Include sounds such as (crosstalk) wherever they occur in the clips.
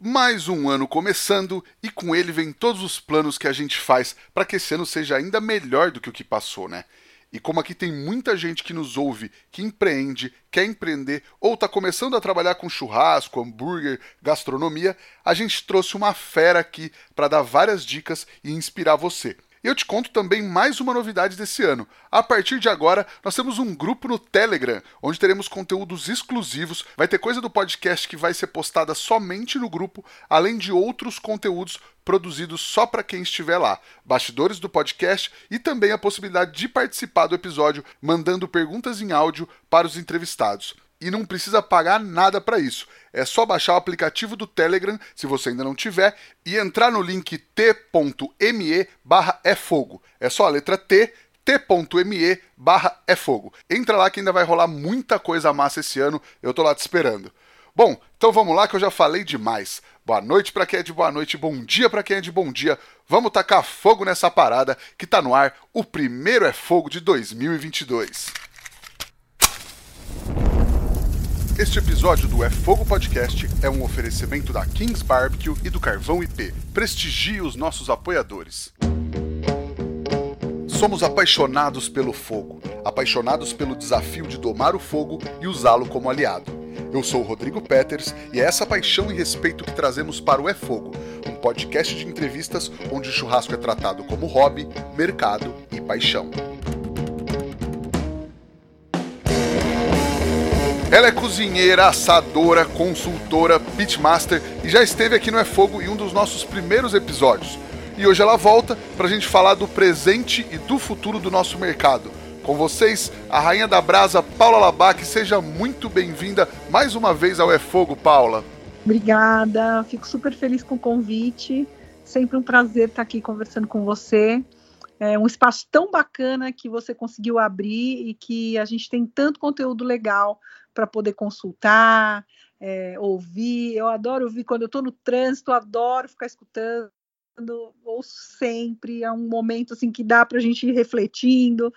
Mais um ano começando e com ele vem todos os planos que a gente faz para que esse ano seja ainda melhor do que o que passou, né? E como aqui tem muita gente que nos ouve, que empreende, quer empreender ou está começando a trabalhar com churrasco, hambúrguer, gastronomia, a gente trouxe uma fera aqui para dar várias dicas e inspirar você. Eu te conto também mais uma novidade desse ano. A partir de agora, nós temos um grupo no Telegram, onde teremos conteúdos exclusivos. Vai ter coisa do podcast que vai ser postada somente no grupo, além de outros conteúdos produzidos só para quem estiver lá. Bastidores do podcast e também a possibilidade de participar do episódio mandando perguntas em áudio para os entrevistados e não precisa pagar nada para isso. É só baixar o aplicativo do Telegram, se você ainda não tiver, e entrar no link t.me barra é fogo. É só a letra T, t.me barra é fogo. Entra lá que ainda vai rolar muita coisa massa esse ano, eu tô lá te esperando. Bom, então vamos lá que eu já falei demais. Boa noite para quem é de boa noite, bom dia para quem é de bom dia. Vamos tacar fogo nessa parada que tá no ar. O primeiro é fogo de 2022. Este episódio do É Fogo Podcast é um oferecimento da Kings Barbecue e do Carvão IP. Prestigie os nossos apoiadores. Somos apaixonados pelo fogo, apaixonados pelo desafio de domar o fogo e usá-lo como aliado. Eu sou o Rodrigo Peters e é essa paixão e respeito que trazemos para o É Fogo, um podcast de entrevistas onde o churrasco é tratado como hobby, mercado e paixão. Ela é cozinheira, assadora, consultora, pitmaster e já esteve aqui no É Fogo em um dos nossos primeiros episódios. E hoje ela volta para a gente falar do presente e do futuro do nosso mercado. Com vocês, a rainha da brasa, Paula Labac. Seja muito bem-vinda mais uma vez ao É Fogo, Paula. Obrigada, fico super feliz com o convite. Sempre um prazer estar aqui conversando com você. É um espaço tão bacana que você conseguiu abrir e que a gente tem tanto conteúdo legal para poder consultar, é, ouvir. Eu adoro ouvir quando eu estou no trânsito, adoro ficar escutando, ouço sempre. É um momento assim que dá para a gente ir refletindo.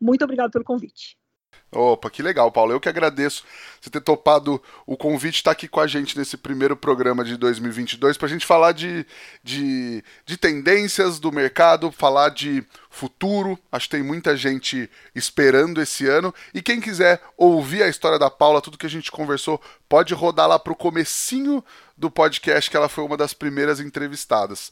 Muito obrigada pelo convite. Opa, que legal, Paulo. Eu que agradeço você ter topado o convite estar tá aqui com a gente nesse primeiro programa de 2022 para a gente falar de, de, de, tendências do mercado, falar de futuro. Acho que tem muita gente esperando esse ano. E quem quiser ouvir a história da Paula, tudo que a gente conversou, pode rodar lá para o comecinho do podcast, que ela foi uma das primeiras entrevistadas.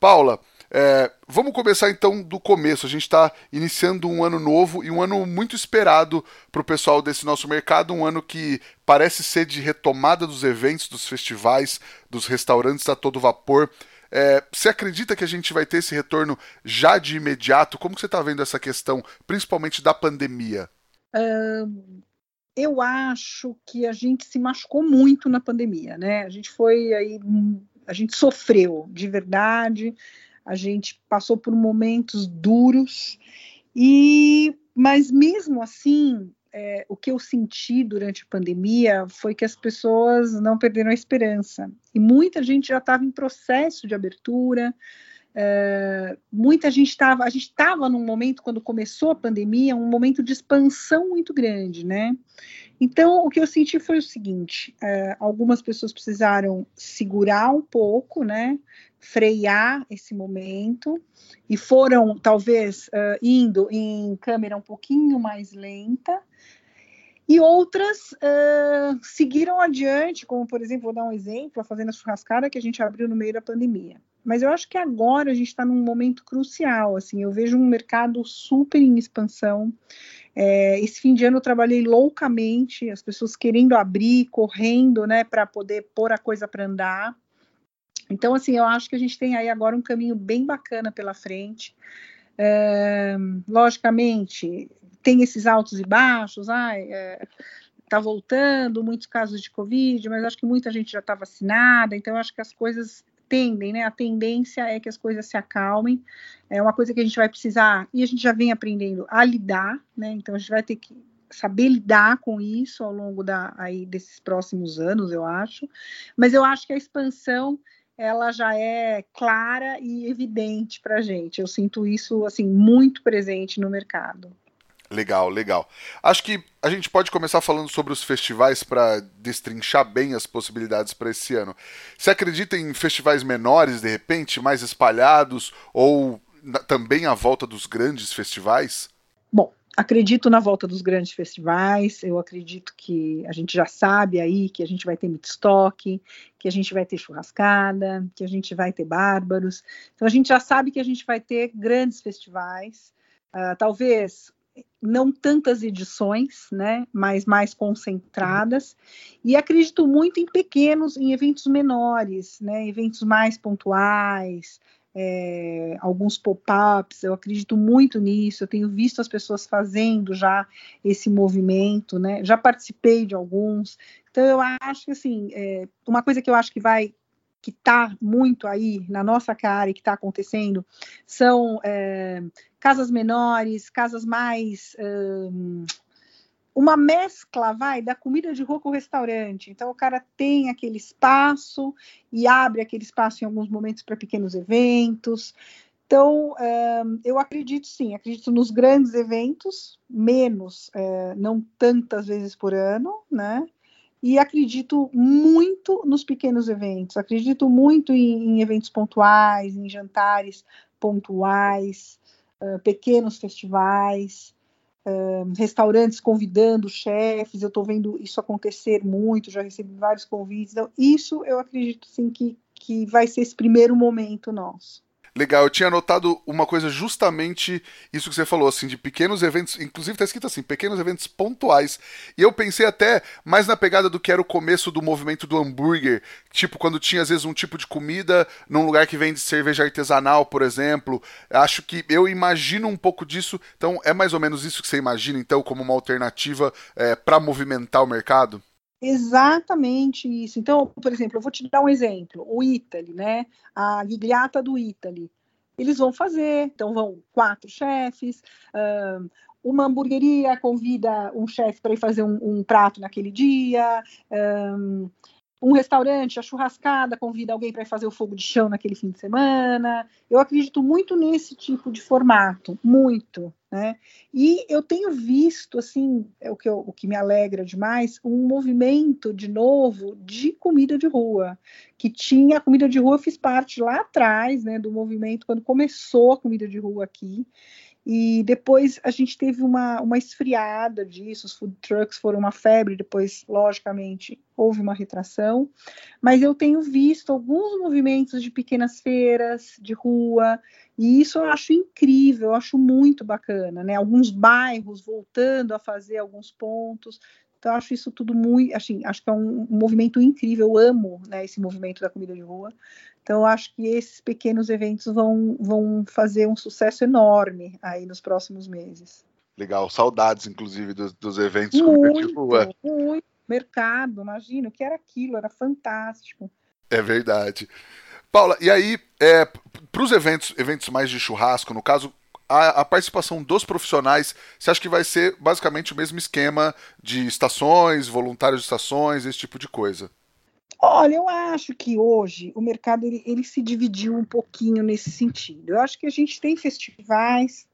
Paula, é, vamos começar então do começo. A gente está iniciando um ano novo e um ano muito esperado para o pessoal desse nosso mercado. Um ano que parece ser de retomada dos eventos, dos festivais, dos restaurantes a todo vapor. É, você acredita que a gente vai ter esse retorno já de imediato? Como você está vendo essa questão, principalmente da pandemia? Uh, eu acho que a gente se machucou muito na pandemia, né? A gente foi aí, a gente sofreu de verdade a gente passou por momentos duros e mas mesmo assim é, o que eu senti durante a pandemia foi que as pessoas não perderam a esperança. E muita gente já estava em processo de abertura é, muita gente estava, a gente estava num momento quando começou a pandemia, um momento de expansão muito grande, né? Então, o que eu senti foi o seguinte: é, algumas pessoas precisaram segurar um pouco, né? Frear esse momento e foram, talvez, uh, indo em câmera um pouquinho mais lenta. E outras uh, seguiram adiante, como, por exemplo, vou dar um exemplo, a Fazenda Churrascada, que a gente abriu no meio da pandemia. Mas eu acho que agora a gente está num momento crucial. Assim, eu vejo um mercado super em expansão. É, esse fim de ano eu trabalhei loucamente, as pessoas querendo abrir, correndo, né, para poder pôr a coisa para andar. Então, assim, eu acho que a gente tem aí agora um caminho bem bacana pela frente. É, logicamente, tem esses altos e baixos, ah, é, tá voltando, muitos casos de Covid, mas acho que muita gente já está vacinada, então acho que as coisas tendem, né? A tendência é que as coisas se acalmem. É uma coisa que a gente vai precisar, e a gente já vem aprendendo a lidar, né? Então a gente vai ter que saber lidar com isso ao longo da, aí, desses próximos anos, eu acho. Mas eu acho que a expansão ela já é clara e evidente para a gente. Eu sinto isso assim muito presente no mercado. Legal, legal. Acho que a gente pode começar falando sobre os festivais para destrinchar bem as possibilidades para esse ano. Você acredita em festivais menores, de repente, mais espalhados, ou na, também à volta dos grandes festivais? Bom, acredito na volta dos grandes festivais. Eu acredito que a gente já sabe aí que a gente vai ter Midstock, que a gente vai ter churrascada, que a gente vai ter bárbaros. Então a gente já sabe que a gente vai ter grandes festivais. Uh, talvez não tantas edições, né, mas mais concentradas, e acredito muito em pequenos, em eventos menores, né, eventos mais pontuais, é, alguns pop-ups, eu acredito muito nisso, eu tenho visto as pessoas fazendo já esse movimento, né, já participei de alguns, então eu acho que, assim, é, uma coisa que eu acho que vai que está muito aí na nossa cara e que está acontecendo são é, casas menores, casas mais. Um, uma mescla, vai, da comida de rua com o restaurante. Então, o cara tem aquele espaço e abre aquele espaço em alguns momentos para pequenos eventos. Então, eu acredito sim, acredito nos grandes eventos, menos, é, não tantas vezes por ano, né? E acredito muito nos pequenos eventos, acredito muito em, em eventos pontuais, em jantares pontuais, uh, pequenos festivais, uh, restaurantes convidando chefes, eu estou vendo isso acontecer muito, já recebi vários convites, então isso eu acredito sim que, que vai ser esse primeiro momento nosso. Legal, eu tinha notado uma coisa justamente isso que você falou, assim, de pequenos eventos, inclusive tá escrito assim, pequenos eventos pontuais. E eu pensei até mais na pegada do que era o começo do movimento do hambúrguer, tipo quando tinha às vezes um tipo de comida num lugar que vende cerveja artesanal, por exemplo. Acho que eu imagino um pouco disso, então é mais ou menos isso que você imagina, então, como uma alternativa é, para movimentar o mercado? Exatamente isso. Então, por exemplo, eu vou te dar um exemplo. O Italy, né? A Gigliata do Italy. Eles vão fazer, então vão quatro chefes, um, uma hamburgueria convida um chefe para ir fazer um, um, prato naquele dia, um, um restaurante, a churrascada, convida alguém para fazer o fogo de chão naquele fim de semana. Eu acredito muito nesse tipo de formato, muito. Né? E eu tenho visto, assim, é o que, eu, o que me alegra demais, um movimento de novo de comida de rua, que tinha a comida de rua, eu fiz parte lá atrás, né, do movimento quando começou a comida de rua aqui. E depois a gente teve uma, uma esfriada disso, os food trucks foram uma febre, depois, logicamente, houve uma retração. Mas eu tenho visto alguns movimentos de pequenas feiras de rua, e isso eu acho incrível, eu acho muito bacana, né? Alguns bairros voltando a fazer alguns pontos. Então, acho isso tudo muito, assim, acho que é um, movimento incrível, eu amo né, esse movimento da comida de rua. Então, acho que esses pequenos eventos vão, vão fazer um sucesso enorme aí nos próximos meses. Legal, saudades, inclusive, dos, dos eventos muito, de rua. Muito, mercado, imagina, o que era aquilo, era fantástico. É verdade. Paula, e aí, é, para os eventos, eventos mais de churrasco, no caso, a, a, participação dos profissionais, você acha que vai ser basicamente o mesmo esquema de estações, voluntários de estações, esse tipo de coisa? Olha, eu acho que hoje o mercado ele, ele se dividiu um pouquinho nesse sentido. Eu acho que a gente tem festivais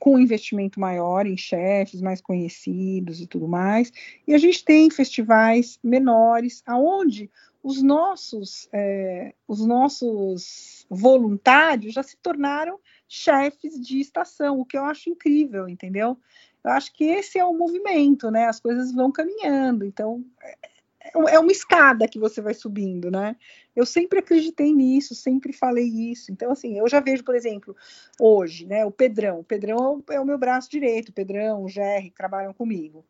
com investimento maior em chefes mais conhecidos e tudo mais, e a gente tem festivais menores, aonde os nossos, é, os nossos voluntários já se tornaram chefes de estação, o que eu acho incrível, entendeu? Eu acho que esse é o movimento, né? As coisas vão caminhando, então é, é uma escada que você vai subindo, né? Eu sempre acreditei nisso, sempre falei isso. Então, assim, eu já vejo, por exemplo, hoje, né, o Pedrão. O Pedrão é o meu braço direito, o Pedrão, o que trabalham comigo.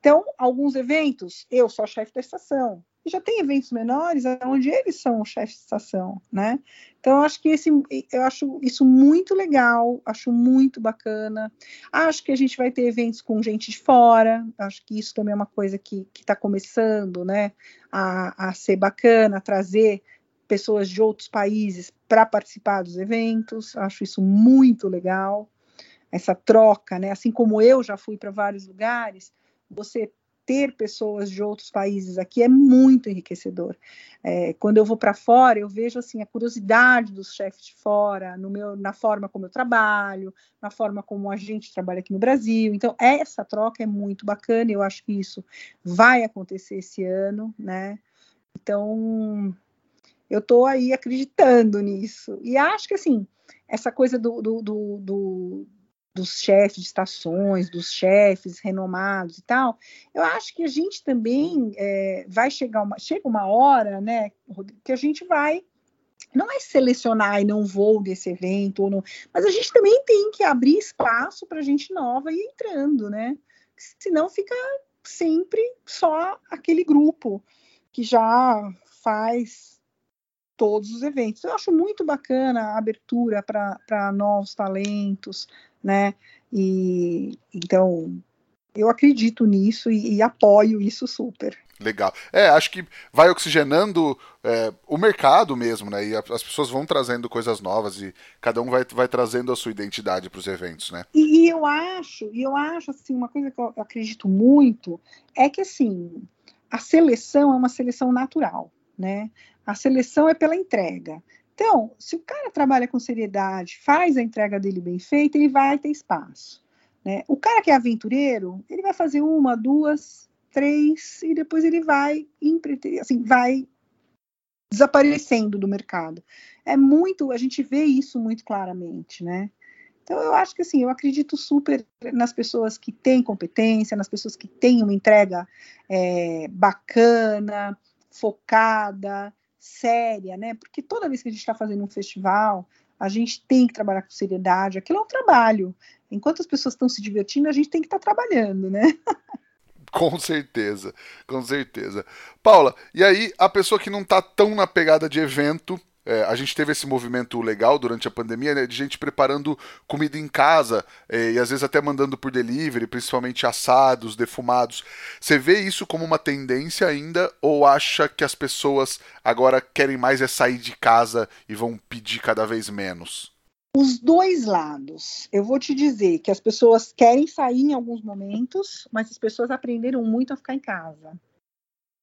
Então, alguns eventos, eu sou a chefe da estação, e já tem eventos menores onde eles são o chefe de estação, né? Então eu acho que esse, eu acho isso muito legal, acho muito bacana. Acho que a gente vai ter eventos com gente de fora, acho que isso também é uma coisa que está começando, né? A, a ser bacana, trazer pessoas de outros países para participar dos eventos, acho isso muito legal. Essa troca, né? Assim como eu já fui para vários lugares, você ter pessoas de outros países aqui é muito enriquecedor. É, quando eu vou para fora, eu vejo assim a curiosidade dos chefes de fora, no meu, na forma como eu trabalho, na forma como a gente trabalha aqui no Brasil. Então, essa troca é muito bacana, eu acho que isso vai acontecer esse ano, né? Então, eu estou aí acreditando nisso. E acho que, assim, essa coisa do, do, do, do dos chefes de estações, dos chefes renomados e tal, eu acho que a gente também é, vai chegar uma, chega uma hora, né, que a gente vai não é selecionar e não vou desse evento, ou não, mas a gente também tem que abrir espaço para gente nova e entrando, né? Senão fica sempre só aquele grupo que já faz todos os eventos. Eu acho muito bacana a abertura para novos talentos, né? E então eu acredito nisso e, e, apoio isso super. Legal. É, acho que vai oxigenando é, o mercado mesmo, né? E as pessoas vão trazendo coisas novas e cada um vai, vai trazendo a sua identidade para os eventos, né? E, e, eu acho, e eu acho assim, uma coisa que eu acredito muito é que assim a seleção é uma seleção natural, né? A seleção é pela entrega. Então, se o cara trabalha com seriedade, faz a entrega dele bem feita, ele vai ter espaço. Né? O cara que é aventureiro, ele vai fazer uma, duas, três, e depois ele vai, assim, vai desaparecendo do mercado. É muito, a gente vê isso muito claramente, né? Então, eu acho que assim, eu acredito super nas pessoas que têm competência, nas pessoas que têm uma entrega é, bacana, focada, séria, né? Porque toda vez que a gente está fazendo um festival, a gente tem que trabalhar com seriedade. Aquilo é um trabalho. Enquanto as pessoas estão se divertindo, a gente tem que estar tá trabalhando, né? (laughs) Com certeza, com certeza. Paula, e aí a pessoa que não está tão na pegada de evento, é, a gente teve esse movimento legal durante a pandemia, né, de gente preparando comida em casa é, e às vezes até mandando por delivery, principalmente assados, defumados. Você vê isso como uma tendência ainda ou acha que as pessoas agora querem mais é sair de casa e vão pedir cada vez menos? Os dois lados. Eu vou te dizer que as pessoas querem sair em alguns momentos, mas as pessoas aprenderam muito a ficar em casa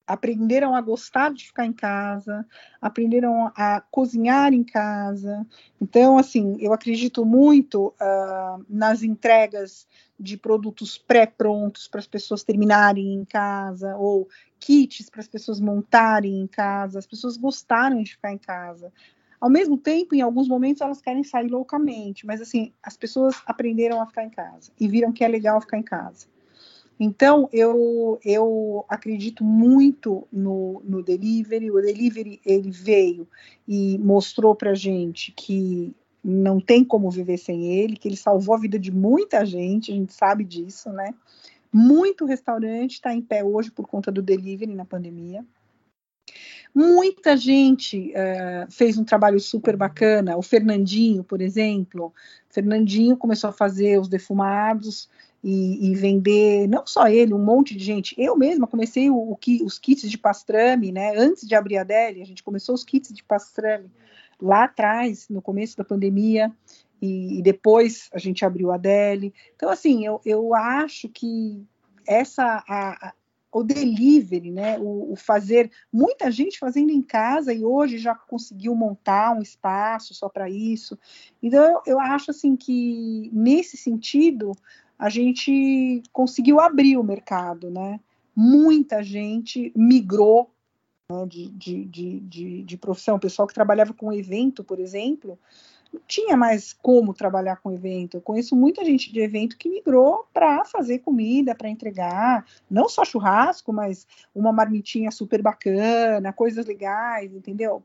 aprenderam a gostar de ficar em casa, aprenderam a cozinhar em casa. Então, assim, eu acredito muito uh, nas entregas de produtos pré-prontos para as pessoas terminarem em casa, ou kits para as pessoas montarem em casa. As pessoas gostaram de ficar em casa. Ao mesmo tempo, em alguns momentos, elas querem sair loucamente, mas assim, as pessoas aprenderam a ficar em casa e viram que é legal ficar em casa. Então, eu, eu acredito muito no, no delivery. O delivery ele veio e mostrou para gente que não tem como viver sem ele, que ele salvou a vida de muita gente, a gente sabe disso, né? Muito restaurante está em pé hoje por conta do delivery na pandemia. Muita gente uh, fez um trabalho super bacana. O Fernandinho, por exemplo, Fernandinho começou a fazer os defumados e, e, vender, não só ele, um monte de gente. Eu mesma comecei o, o, os kits de pastrame, né? Antes de abrir a Deli, a gente começou os kits de pastrame lá atrás, no começo da pandemia, e, e depois a gente abriu a Deli. Então, assim, eu, eu acho que essa a, a, o delivery, né, o, o, fazer, muita gente fazendo em casa e hoje já conseguiu montar um espaço só para isso. Então eu, eu, acho assim que nesse sentido a gente conseguiu abrir o mercado, né? Muita gente migrou né, de, de, de, de, de profissão. O pessoal que trabalhava com evento, por exemplo, não tinha mais como trabalhar com evento. Eu conheço muita gente de evento que migrou para fazer comida, para entregar, não só churrasco, mas uma marmitinha super bacana, coisas legais, entendeu?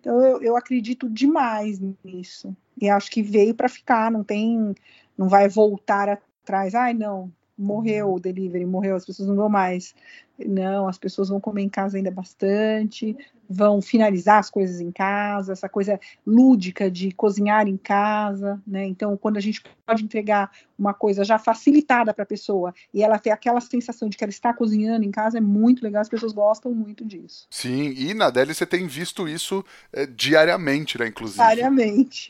Então eu, eu acredito demais nisso. E acho que veio para ficar, não tem, não vai voltar atrás, ai não, morreu uhum. o delivery, morreu, as pessoas não vão mais. Não, as pessoas vão comer em casa ainda bastante, vão finalizar as coisas em casa, essa coisa lúdica de cozinhar em casa, né? Então, quando a gente pode entregar uma coisa já facilitada para a pessoa e ela ter aquela sensação de que ela está cozinhando em casa, é muito legal, as pessoas gostam muito disso. Sim, e na Deli você tem visto isso é, diariamente, né, inclusive. Diariamente.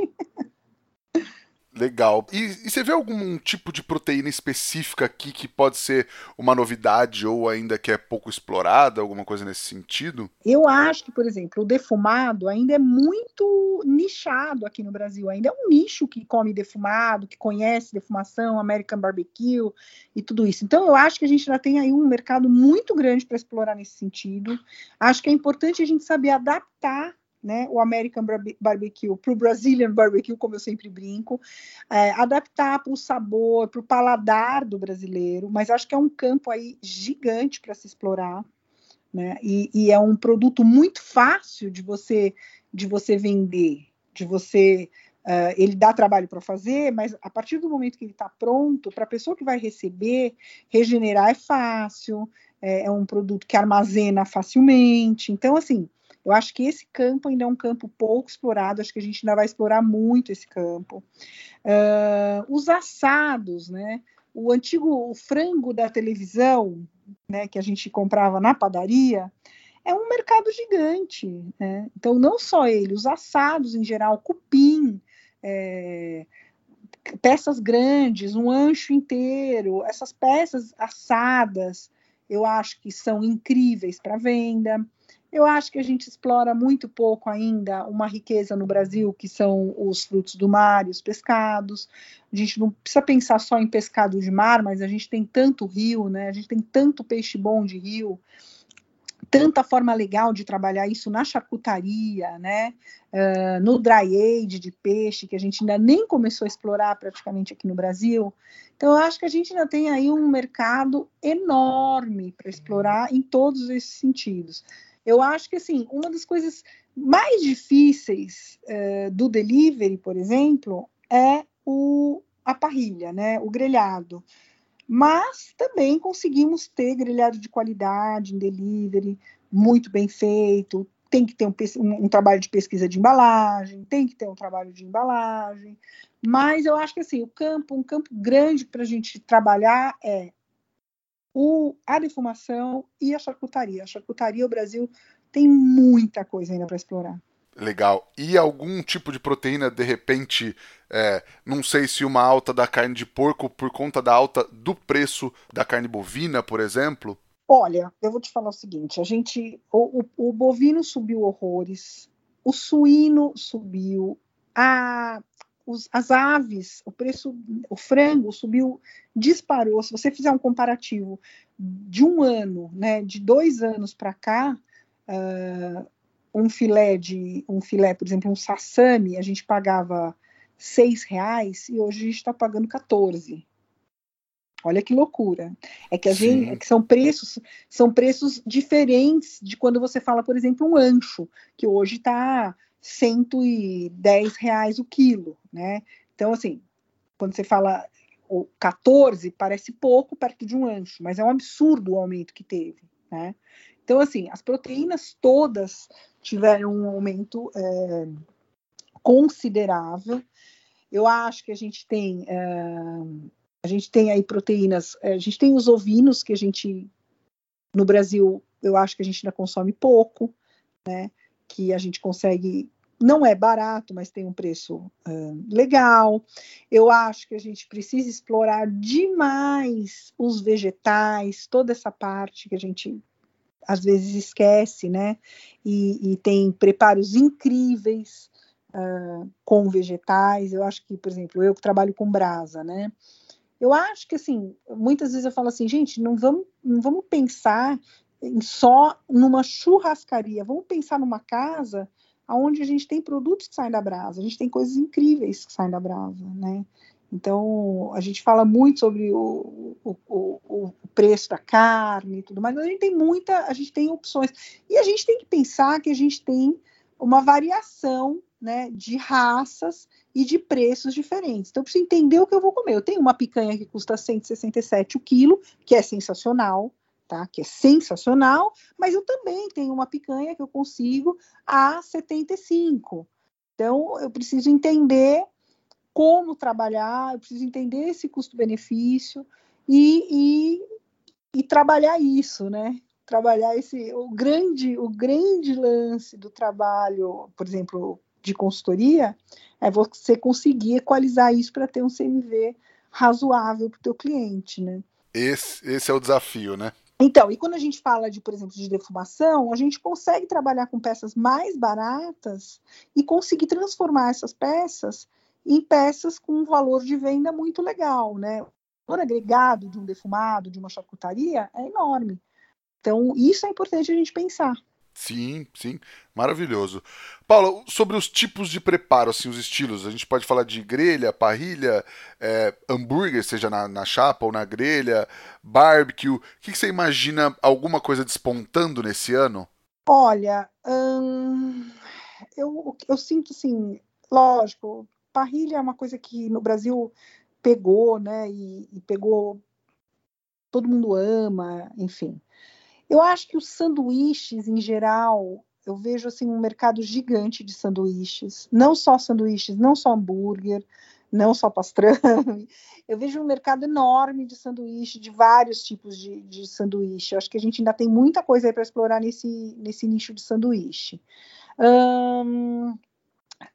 (laughs) Legal. E, e, você vê algum tipo de proteína específica aqui que pode ser uma novidade ou ainda que é pouco explorada, alguma coisa nesse sentido? Eu acho que, por exemplo, o defumado ainda é muito nichado aqui no Brasil. Ainda é um nicho que come defumado, que conhece defumação, American Barbecue e tudo isso. Então, eu acho que a gente ainda tem aí um mercado muito grande para explorar nesse sentido. Acho que é importante a gente saber adaptar né, o American Barbecue para o Brazilian Barbecue, como eu sempre brinco, é, adaptar para o sabor, para o paladar do brasileiro, mas acho que é um campo aí gigante para se explorar, né, e, e, é um produto muito fácil de você de você vender, de você uh, ele dá trabalho para fazer, mas a partir do momento que ele está pronto, para a pessoa que vai receber, regenerar é fácil, é, é um produto que armazena facilmente, então assim eu acho que esse campo ainda é um campo pouco explorado, acho que a gente ainda vai explorar muito esse campo. Uh, os assados, né? O antigo o frango da televisão, né, que a gente comprava na padaria, é um mercado gigante. Né? Então, não só ele, os assados em geral, cupim, é, peças grandes, um ancho inteiro, essas peças assadas, eu acho que são incríveis para venda. Eu acho que a gente explora muito pouco ainda uma riqueza no Brasil, que são os frutos do mar e os pescados. A gente não precisa pensar só em pescado de mar, mas a gente tem tanto rio, né? A gente tem tanto peixe bom de rio, tanta forma legal de trabalhar isso na charcutaria, né? Uh, no dry age de peixe, que a gente ainda nem começou a explorar praticamente aqui no Brasil. Então, eu acho que a gente ainda tem aí um mercado enorme para explorar em todos esses sentidos. Eu acho que assim, uma das coisas mais difíceis uh, do delivery, por exemplo, é o, a parrilha, né? O grelhado. Mas também conseguimos ter grelhado de qualidade em delivery, muito bem feito. Tem que ter um, um, um trabalho de pesquisa de embalagem, tem que ter um trabalho de embalagem. Mas eu acho que assim, o campo, um campo grande para a gente trabalhar é o, a defumação e a charcutaria. A charcutaria, o Brasil tem muita coisa ainda para explorar. Legal. E algum tipo de proteína, de repente, é, não sei se uma alta da carne de porco por conta da alta do preço da carne bovina, por exemplo? Olha, eu vou te falar o seguinte: a gente, o, o, o bovino subiu horrores, o suíno subiu, a os, as aves, o preço, o frango subiu, disparou. Se você fizer um comparativo de um ano, né, de dois anos para cá, uh, um filé de um filé, por exemplo, um sassami, a gente pagava seis reais e hoje a gente está pagando 14. Olha que loucura. É que a gente, é que são preços, são preços diferentes de quando você fala, por exemplo, um ancho, que hoje está 110 reais o quilo, né? Então, assim, quando você fala o 14, parece pouco perto de um ancho, mas é um absurdo o aumento que teve, né? Então, assim, as proteínas todas tiveram um aumento é, considerável. Eu acho que a gente tem é, a gente tem aí proteínas, é, a gente tem os ovinos que a gente no Brasil eu acho que a gente ainda consome pouco, né? Que a gente consegue. Não é barato, mas tem um preço uh, legal. Eu acho que a gente precisa explorar demais os vegetais, toda essa parte que a gente às vezes esquece, né? E, e tem preparos incríveis uh, com vegetais. Eu acho que, por exemplo, eu que trabalho com brasa, né? Eu acho que assim, muitas vezes eu falo assim, gente, não vamos, não vamos pensar só numa churrascaria. Vamos pensar numa casa onde a gente tem produtos que saem da brasa, a gente tem coisas incríveis que saem da brasa, né? Então, a gente fala muito sobre o, o, o, o, preço da carne e tudo mais, mas a gente tem muita, a gente tem opções. E a gente tem que pensar que a gente tem uma variação né, de raças e de preços diferentes. Então, eu preciso entender o que eu vou comer. Eu tenho uma picanha que custa 167 o quilo, que é sensacional tá? Que é sensacional, mas eu também tenho uma picanha que eu consigo a 75. Então, eu preciso entender como trabalhar, eu preciso entender esse custo-benefício e, e, e, trabalhar isso, né? Trabalhar esse o grande o grande lance do trabalho, por exemplo, de consultoria é você conseguir equalizar isso para ter um CMV razoável para o teu cliente, né? Esse, esse é o desafio, né? Então, e quando a gente fala de, por exemplo, de defumação, a gente consegue trabalhar com peças mais baratas e conseguir transformar essas peças em peças com um valor de venda muito legal, né? O valor agregado de um defumado, de uma charcutaria, é enorme. Então, isso é importante a gente pensar. Sim, sim, maravilhoso. Paulo, sobre os tipos de preparo, assim, os estilos, a gente pode falar de grelha, parrilha, é, hambúrguer, seja na, na, chapa ou na grelha, barbecue. O que, que, você imagina alguma coisa despontando nesse ano? Olha, hum, eu, eu sinto assim, lógico, parrilha é uma coisa que no Brasil pegou, né? E, e pegou, todo mundo ama, enfim. Eu acho que os sanduíches, em geral, eu vejo assim um mercado gigante de sanduíches, não só sanduíches, não só hambúrguer, não só pastrame. (laughs) Eu vejo um mercado enorme de sanduíche, de vários tipos de, de sanduíche. Eu acho que a gente ainda tem muita coisa aí para explorar nesse, nesse nicho de sanduíche. Hum,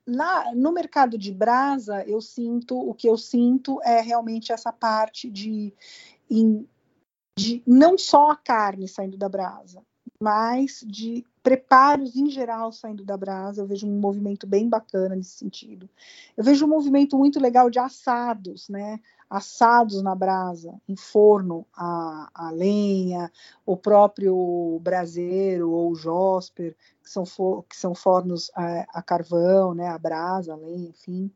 na, no mercado de brasa, eu sinto, o que eu sinto é realmente essa parte de em, de não só a carne saindo da brasa, mas de preparos em geral saindo da brasa. Eu vejo um movimento bem bacana nesse sentido. Eu vejo um movimento muito legal de assados, né? Assados na brasa, em forno, a, a lenha, o próprio braseiro ou josper, que são, for, que são fornos a, a, carvão, né? A brasa, a lenha, enfim.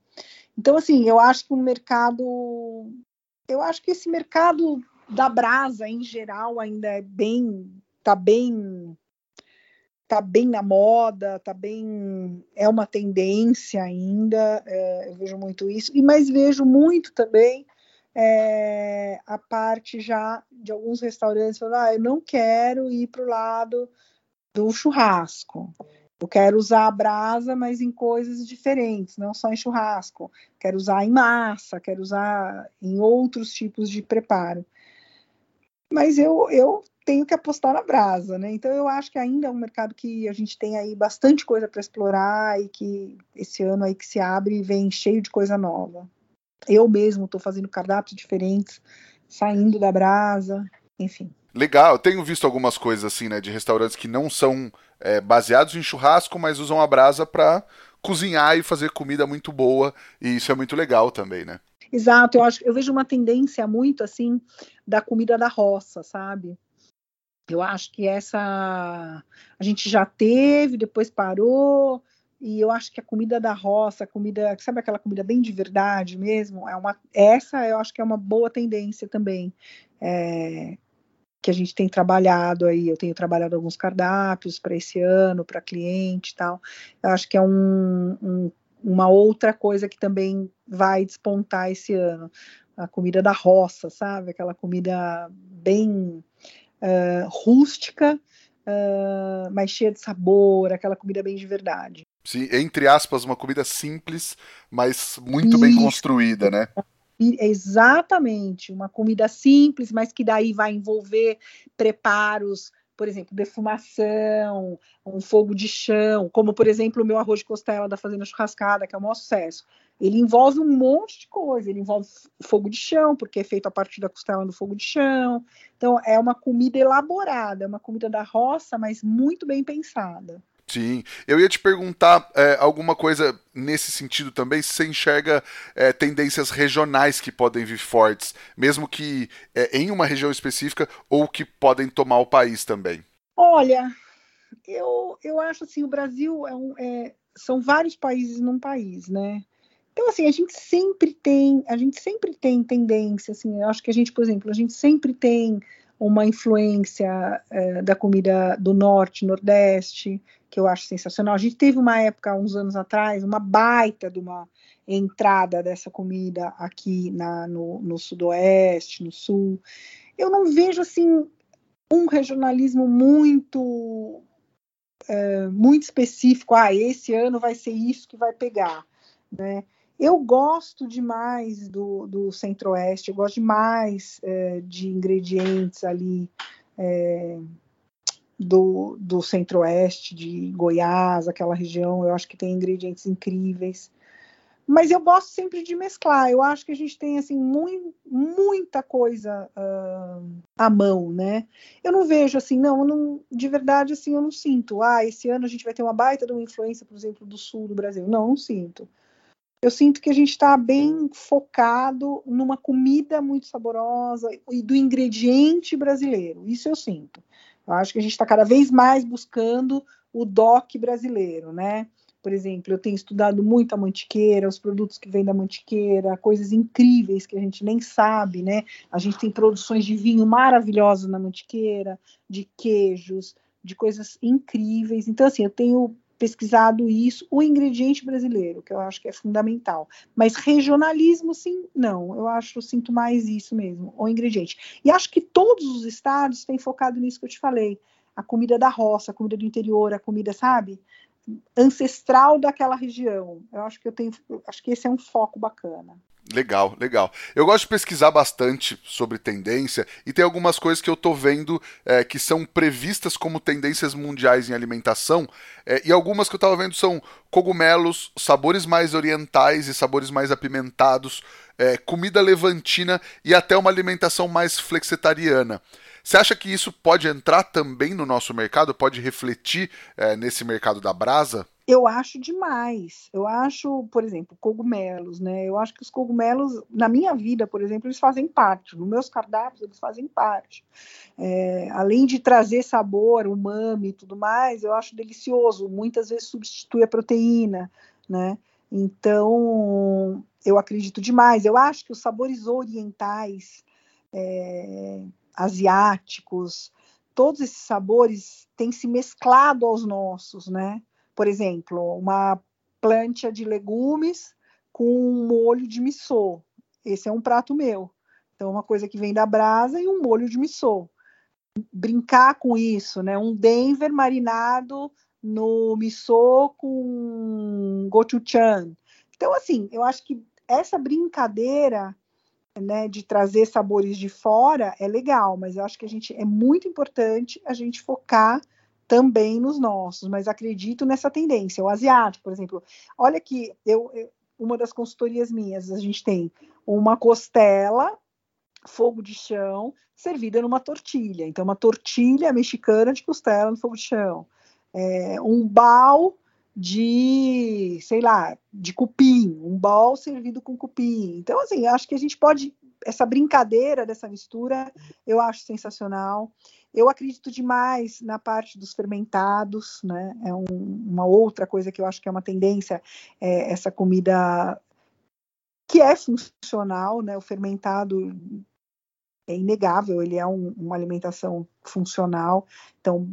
Então, assim, eu acho que o mercado. Eu acho que esse mercado da brasa em geral ainda é bem tá bem tá bem na moda tá bem é uma tendência ainda é, eu vejo muito isso. E mas vejo muito também é, a parte já de alguns restaurantes falando ah, eu não quero ir para o lado do churrasco. Eu quero usar a brasa, mas em coisas diferentes, não só em churrasco. Quero usar em massa, quero usar em outros tipos de preparo mas eu, eu tenho que apostar na brasa, né? Então eu acho que ainda é um mercado que a gente tem aí bastante coisa para explorar e que esse ano aí que se abre vem cheio de coisa nova. Eu mesmo estou fazendo cardápios diferentes, saindo da brasa, enfim. Legal, eu tenho visto algumas coisas assim, né, de restaurantes que não são é, baseados em churrasco, mas usam a brasa para cozinhar e fazer comida muito boa, e isso é muito legal também, né? Exato, eu acho, eu vejo uma tendência muito assim da comida da roça, sabe? Eu acho que essa a gente já teve, depois parou, e eu acho que a comida da roça, a comida, sabe aquela comida bem de verdade mesmo, é uma essa eu acho que é uma boa tendência também. É, que a gente tem trabalhado aí, eu tenho trabalhado alguns cardápios para esse ano, para cliente e tal. Eu acho que é um, um uma outra coisa que também vai despontar esse ano. A comida da roça, sabe? Aquela comida bem uh, rústica, uh, mas cheia de sabor, aquela comida bem de verdade. Sim, entre aspas, uma comida simples, mas muito Isso. bem construída, né? Exatamente, uma comida simples, mas que daí vai envolver preparos por exemplo, defumação, um fogo de chão, como por exemplo o meu arroz de costela da Fazenda Churrascada, que é o maior sucesso. Ele envolve um monte de coisa, ele envolve fogo de chão, porque é feito a partir da costela no fogo de chão. Então é uma comida elaborada, é uma comida da roça, mas muito bem pensada. Sim, eu ia te perguntar é, alguma coisa nesse sentido também, se você enxerga é, tendências regionais que podem vir fortes, mesmo que é, em uma região específica, ou que podem tomar o país também. Olha, eu, eu acho assim, o Brasil é um, é, são vários países num país, né? Então, assim, a gente sempre tem, a gente sempre tem tendência, assim, eu acho que a gente, por exemplo, a gente sempre tem uma influência é, da comida do norte, nordeste, que eu acho sensacional. A gente teve uma época, uns anos atrás, uma baita de uma entrada dessa comida aqui na, no, no sudoeste, no sul. Eu não vejo assim um regionalismo muito é, muito específico. Ah, esse ano vai ser isso que vai pegar, né? Eu gosto demais do, do centro-oeste, eu gosto demais é, de ingredientes ali é, do, do centro-oeste, de Goiás, aquela região, eu acho que tem ingredientes incríveis. Mas eu gosto sempre de mesclar. Eu acho que a gente tem assim muito, muita coisa uh, à mão, né? Eu não vejo assim, não, não, de verdade assim eu não sinto. Ah, esse ano a gente vai ter uma baita de uma influência, por exemplo, do sul do Brasil. Não, não sinto. Eu sinto que a gente está bem focado numa comida muito saborosa e do ingrediente brasileiro. Isso eu sinto. Eu acho que a gente está cada vez mais buscando o DOC brasileiro, né? Por exemplo, eu tenho estudado muito a mantiqueira, os produtos que vêm da mantiqueira, coisas incríveis que a gente nem sabe, né? A gente tem produções de vinho maravilhosas na mantiqueira, de queijos, de coisas incríveis. Então, assim, eu tenho pesquisado isso, o ingrediente brasileiro, que eu acho que é fundamental. Mas regionalismo, sim, não. Eu acho, sinto mais isso mesmo, o ingrediente. E acho que todos os estados têm focado nisso que eu te falei. A comida da roça, a comida do interior, a comida, sabe? ancestral daquela região. Eu acho que eu tenho, acho que esse é um foco bacana. Legal, legal. Eu gosto de pesquisar bastante sobre tendência e tem algumas coisas que eu tô vendo é, que são previstas como tendências mundiais em alimentação é, e algumas que eu tava vendo são cogumelos, sabores mais orientais e sabores mais apimentados, é, comida levantina e até uma alimentação mais flexitariana. Você acha que isso pode entrar também no nosso mercado? Pode refletir é, nesse mercado da brasa? Eu acho demais. Eu acho, por exemplo, cogumelos, né? Eu acho que os cogumelos, na minha vida, por exemplo, eles fazem parte. Nos meus cardápios, eles fazem parte. É, além de trazer sabor, umami e tudo mais, eu acho delicioso. Muitas vezes substitui a proteína, né? Então, eu acredito demais. Eu acho que os sabores orientais, é, asiáticos, todos esses sabores têm se mesclado aos nossos, né? Por exemplo, uma plancha de legumes com um molho de missô. Esse é um prato meu. Então, uma coisa que vem da brasa e um molho de missô. Brincar com isso, né? Um Denver marinado no missô com gochujang. Então, assim, eu acho que essa brincadeira né, de trazer sabores de fora é legal, mas eu acho que a gente é muito importante a gente focar também nos nossos, mas acredito nessa tendência. O asiático, por exemplo, olha que eu, eu uma das consultorias minhas, a gente tem uma costela, fogo de chão, servida numa tortilha. Então, uma tortilha mexicana de costela no fogo de chão. É, um bal de, sei lá, de cupim, um bol servido com cupim. Então, assim, acho que a gente pode, essa brincadeira dessa mistura, eu acho sensacional. Eu acredito demais na parte dos fermentados, né? É um, uma outra coisa que eu acho que é uma tendência, é essa comida que é funcional, né? O fermentado é inegável, ele é um, uma alimentação funcional. Então,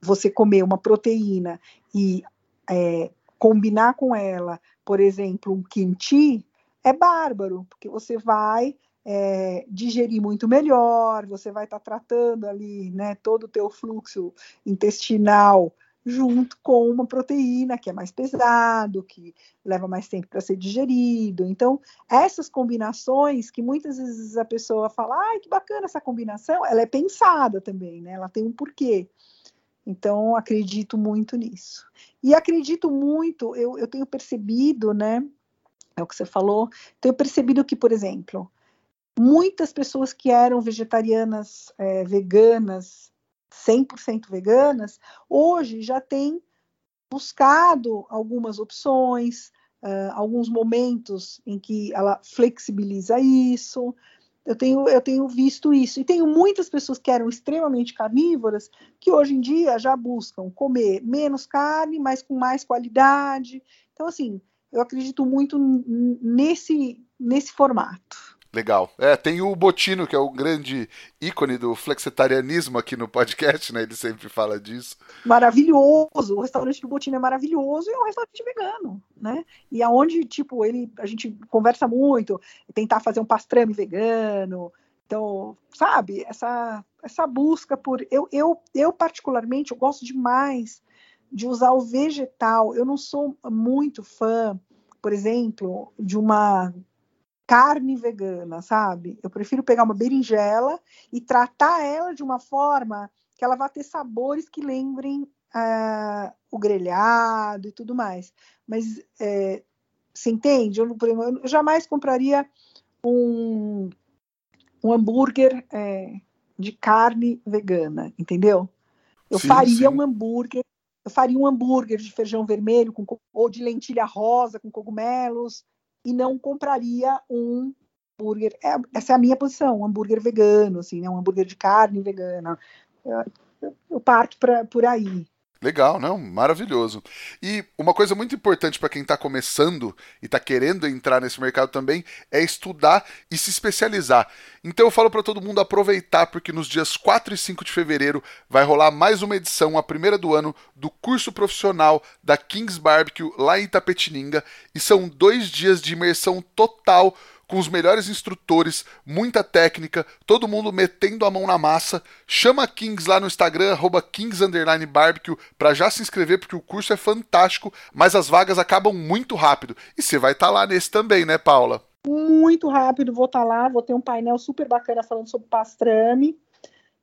você comer uma proteína e é, combinar com ela, por exemplo, um kimchi, é bárbaro, porque você vai é, digerir muito melhor, você vai estar tá tratando ali né, todo o teu fluxo intestinal junto com uma proteína que é mais pesado, que leva mais tempo para ser digerido. Então, essas combinações que muitas vezes a pessoa fala, ai, que bacana essa combinação, ela é pensada também, né? Ela tem um porquê. Então, acredito muito nisso. E acredito muito, eu, eu tenho percebido, né? É o que você falou, tenho percebido que, por exemplo, muitas pessoas que eram vegetarianas, é, veganas, 100% veganas, hoje já têm buscado algumas opções, uh, alguns momentos em que ela flexibiliza isso, eu tenho, eu tenho visto isso. E tenho muitas pessoas que eram extremamente carnívoras que hoje em dia já buscam comer menos carne, mas com mais qualidade. Então, assim, eu acredito muito nesse, nesse formato. Legal. É, tem o Botino, que é o grande ícone do flexitarianismo aqui no podcast, né? Ele sempre fala disso. Maravilhoso. O restaurante do Botino é maravilhoso e é um restaurante vegano, né? E aonde, tipo, ele, a gente conversa muito, tentar fazer um pastrame vegano. Então, sabe, essa, essa busca por. Eu, eu, eu, particularmente, eu gosto demais de usar o vegetal. Eu não sou muito fã, por exemplo, de uma carne vegana, sabe? Eu prefiro pegar uma berinjela e tratar ela de uma forma que ela vá ter sabores que lembrem uh, o grelhado e tudo mais. Mas é, você entende? Eu, eu, jamais compraria um, um hambúrguer é, de carne vegana, entendeu? Eu sim, faria sim. um hambúrguer, eu faria um hambúrguer de feijão vermelho com, ou de lentilha rosa com cogumelos e não compraria um hambúrguer. É, essa é a minha posição, um hambúrguer vegano, assim, né? Um hambúrguer de carne vegana. Eu, eu, parto pra, por aí. Legal, não? Maravilhoso. E uma coisa muito importante para quem está começando e está querendo entrar nesse mercado também é estudar e se especializar. Então eu falo para todo mundo aproveitar, porque nos dias 4 e 5 de fevereiro vai rolar mais uma edição, a primeira do ano, do curso profissional da Kings Barbecue lá em Itapetininga. E são dois dias de imersão total com os melhores instrutores, muita técnica, todo mundo metendo a mão na massa. Chama a Kings lá no Instagram, Kings_Barbecue, para já se inscrever, porque o curso é fantástico, mas as vagas acabam muito rápido. E você vai estar tá lá nesse também, né, Paula? Muito rápido, vou estar tá lá, vou ter um painel super bacana falando sobre pastrame.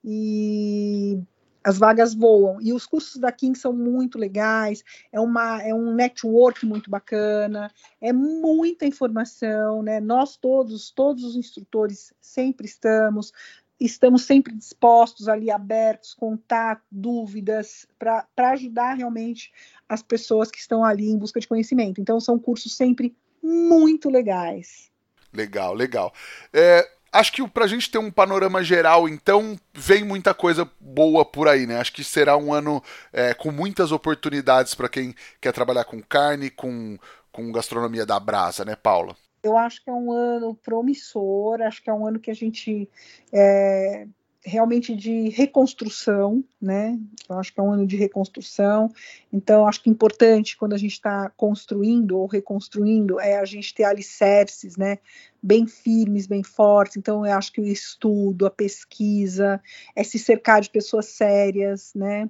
E as vagas voam. E os cursos da King são muito legais, é, uma, é um network muito bacana, é muita informação, né? Nós todos, todos os instrutores sempre estamos, estamos sempre dispostos ali, abertos, contar dúvidas, para ajudar realmente as pessoas que estão ali em busca de conhecimento. Então, são cursos sempre muito legais. Legal, legal. É, acho que para a gente ter um panorama geral, então, vem muita coisa boa por aí, né? Acho que será um ano é, com muitas oportunidades para quem quer trabalhar com carne, com, com gastronomia da brasa, né, Paula? Eu acho que é um ano promissor, acho que é um ano que a gente é, realmente de reconstrução, né? Eu acho que é um ano de reconstrução. Então, acho que é importante quando a gente está construindo ou reconstruindo é a gente ter alicerces, né? Bem firmes, bem fortes. Então, eu acho que o estudo, a pesquisa, é se cercar de pessoas sérias, né?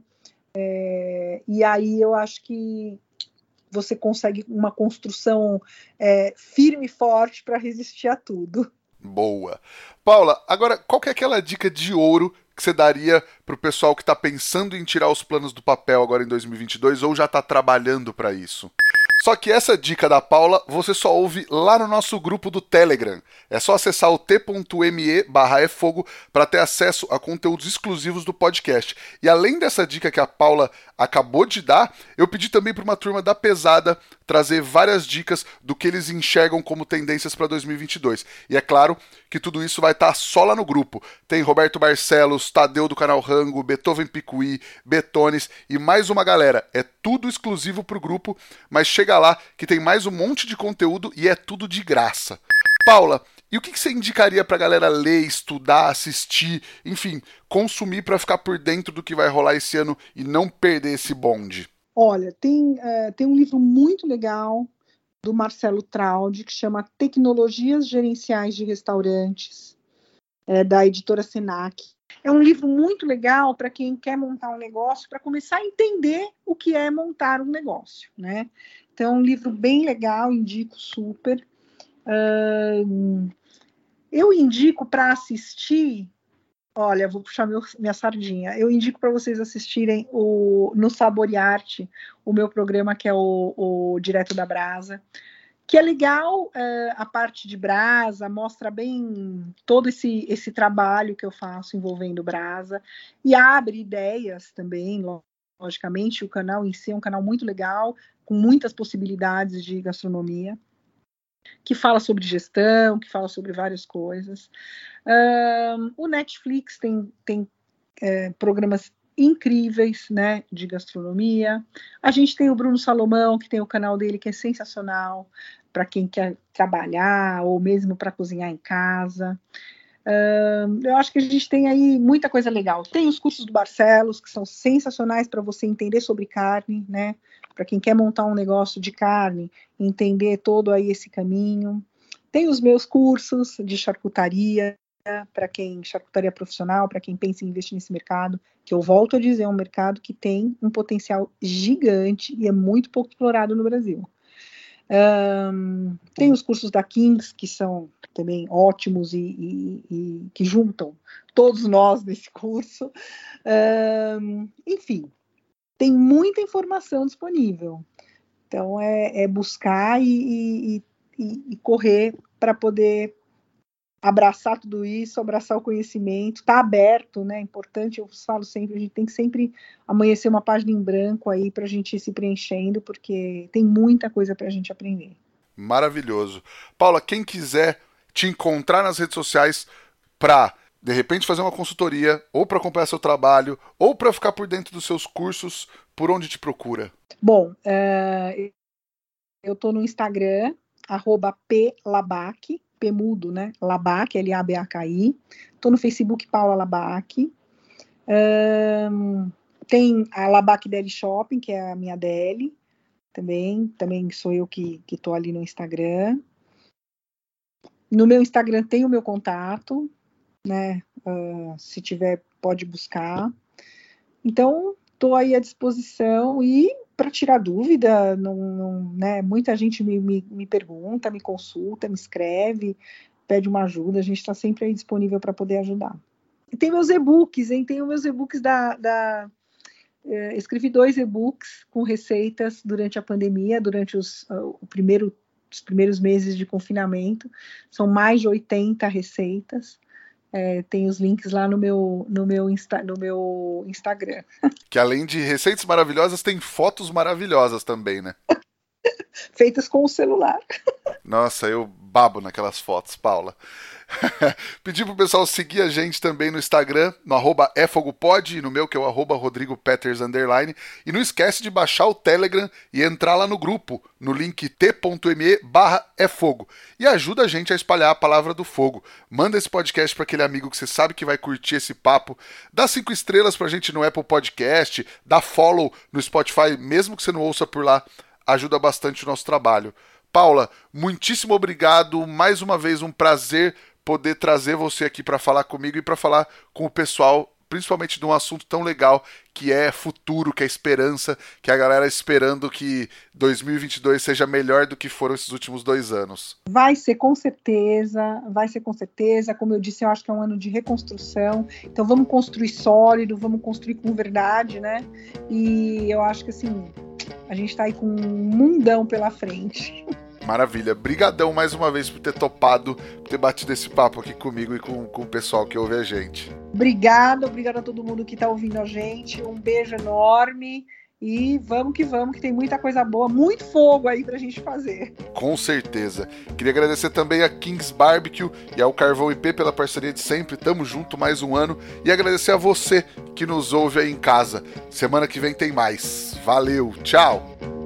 É, e aí eu acho que você consegue uma construção é, firme e forte para resistir a tudo. Boa. Paula, agora qual que é aquela dica de ouro que você daria para o pessoal que está pensando em tirar os planos do papel agora em 2022 ou já está trabalhando para isso? Só que essa dica da Paula você só ouve lá no nosso grupo do Telegram. É só acessar o t.me barra fogo para ter acesso a conteúdos exclusivos do podcast. E além dessa dica que a Paula acabou de dar, eu pedi também para uma turma da pesada trazer várias dicas do que eles enxergam como tendências para 2022. E é claro que tudo isso vai estar tá só lá no grupo. Tem Roberto Barcelos, Tadeu do canal Rango, Beethoven Picuí, Betones e mais uma galera. É tudo exclusivo para o grupo, mas chega lá que tem mais um monte de conteúdo e é tudo de graça. Paula, e o que, você indicaria para a galera ler, estudar, assistir, enfim, consumir para ficar por dentro do que vai rolar esse ano e não perder esse bonde? Olha, tem, é, tem um livro muito legal do Marcelo Traude que chama Tecnologias Gerenciais de Restaurantes, é, da editora Senac. É um livro muito legal para quem quer montar um negócio, para começar a entender o que é montar um negócio, né? Então, um livro bem legal, indico super. Eu indico para assistir Olha, vou puxar meu, minha sardinha. Eu indico para vocês assistirem o, no Saborearte, o meu programa que é o, o Direto da Brasa, que é legal é, a parte de brasa, mostra bem todo esse, esse trabalho que eu faço envolvendo brasa e abre ideias também, logicamente. O canal em si é um canal muito legal, com muitas possibilidades de gastronomia que fala sobre gestão, que fala sobre várias coisas. Um, o Netflix tem, tem é, programas incríveis, né, de gastronomia. A gente tem o Bruno Salomão, que tem o canal dele que é sensacional para quem quer trabalhar ou mesmo para cozinhar em casa. Um, eu acho que a gente tem aí muita coisa legal. Tem os cursos do Barcelos, que são sensacionais para você entender sobre carne, né? Para quem quer montar um negócio de carne, entender todo aí esse caminho. Tem os meus cursos de charcutaria, para quem charcutaria profissional, para quem pensa em investir nesse mercado, que eu volto a dizer, é um mercado que tem um potencial gigante e é muito pouco explorado no Brasil. Um, tem os cursos da Kings, que são também ótimos e, e, e que juntam todos nós nesse (laughs) curso. Um, enfim, tem muita informação disponível. Então, é, é buscar e, e correr para poder abraçar tudo isso, abraçar o conhecimento, tá aberto, né? É importante, eu falo sempre, a gente tem que sempre amanhecer uma página em branco aí para a gente ir se preenchendo, porque tem muita coisa para a gente aprender. Maravilhoso. Paula, quem quiser te encontrar nas redes sociais para de repente fazer uma consultoria, ou para acompanhar seu trabalho, ou para ficar por dentro dos seus cursos, por onde te procura? Bom, uh, eu estou no Instagram, arroba plabac, P mudo, né? Labac, L-A-B-A-K-I. Estou no Facebook Paula Labac. Um, tem a Labac DL Shopping, que é a minha DL, também, também sou eu que estou ali no Instagram. No meu Instagram tem o meu contato, né? Uh, se tiver, pode buscar. Então, estou aí à disposição e para tirar dúvida, não, não, né, muita gente me, me, me, pergunta, me consulta, me escreve, pede uma ajuda, a gente está sempre aí disponível para poder ajudar. E tem meus e-books, hein? Tem os meus e-books da. da eh, escrevi dois e-books com receitas durante a pandemia, durante os, o primeiro, os primeiros meses de confinamento. São mais de 80 receitas. É, tem os links lá no meu, no meu, Insta, no meu Instagram. Que além de receitas maravilhosas, tem fotos maravilhosas também, né? (laughs) Feitas com o celular. Nossa, eu babo naquelas fotos, Paula. (laughs) Pedir pro pessoal seguir a gente também no Instagram, no arroba efogopod, e no meu que é o arroba rodrigopeters, underline. E não esquece de baixar o Telegram e entrar lá no grupo, no link t.me barra efogo. E ajuda a gente a espalhar a palavra do fogo. Manda esse podcast para aquele amigo que você sabe que vai curtir esse papo. Dá cinco estrelas pra gente no Apple Podcast, dá follow no Spotify, mesmo que você não ouça por lá. Ajuda bastante o nosso trabalho. Paula, muitíssimo obrigado. Mais uma vez, um prazer poder trazer você aqui para falar comigo e para falar com o pessoal, principalmente de um assunto tão legal que é futuro, que é esperança, que a galera esperando que 2022 seja melhor do que foram esses últimos dois anos. Vai ser com certeza, vai ser com certeza. Como eu disse, eu acho que é um ano de reconstrução. Então vamos construir sólido, vamos construir com verdade, né? E eu acho que assim a gente está aí com um mundão pela frente. (laughs) Maravilha. Brigadão mais uma vez por ter topado, por ter batido esse papo aqui comigo e com, com o pessoal que ouve a gente. Obrigada, obrigada a todo mundo que está ouvindo a gente. Um beijo enorme. E vamos que vamos, que tem muita coisa boa, muito fogo aí pra gente fazer. Com certeza. Queria agradecer também a Kings Barbecue e ao Carvão IP pela parceria de sempre. Tamo junto mais um ano. E agradecer a você que nos ouve aí em casa. Semana que vem tem mais. Valeu, tchau!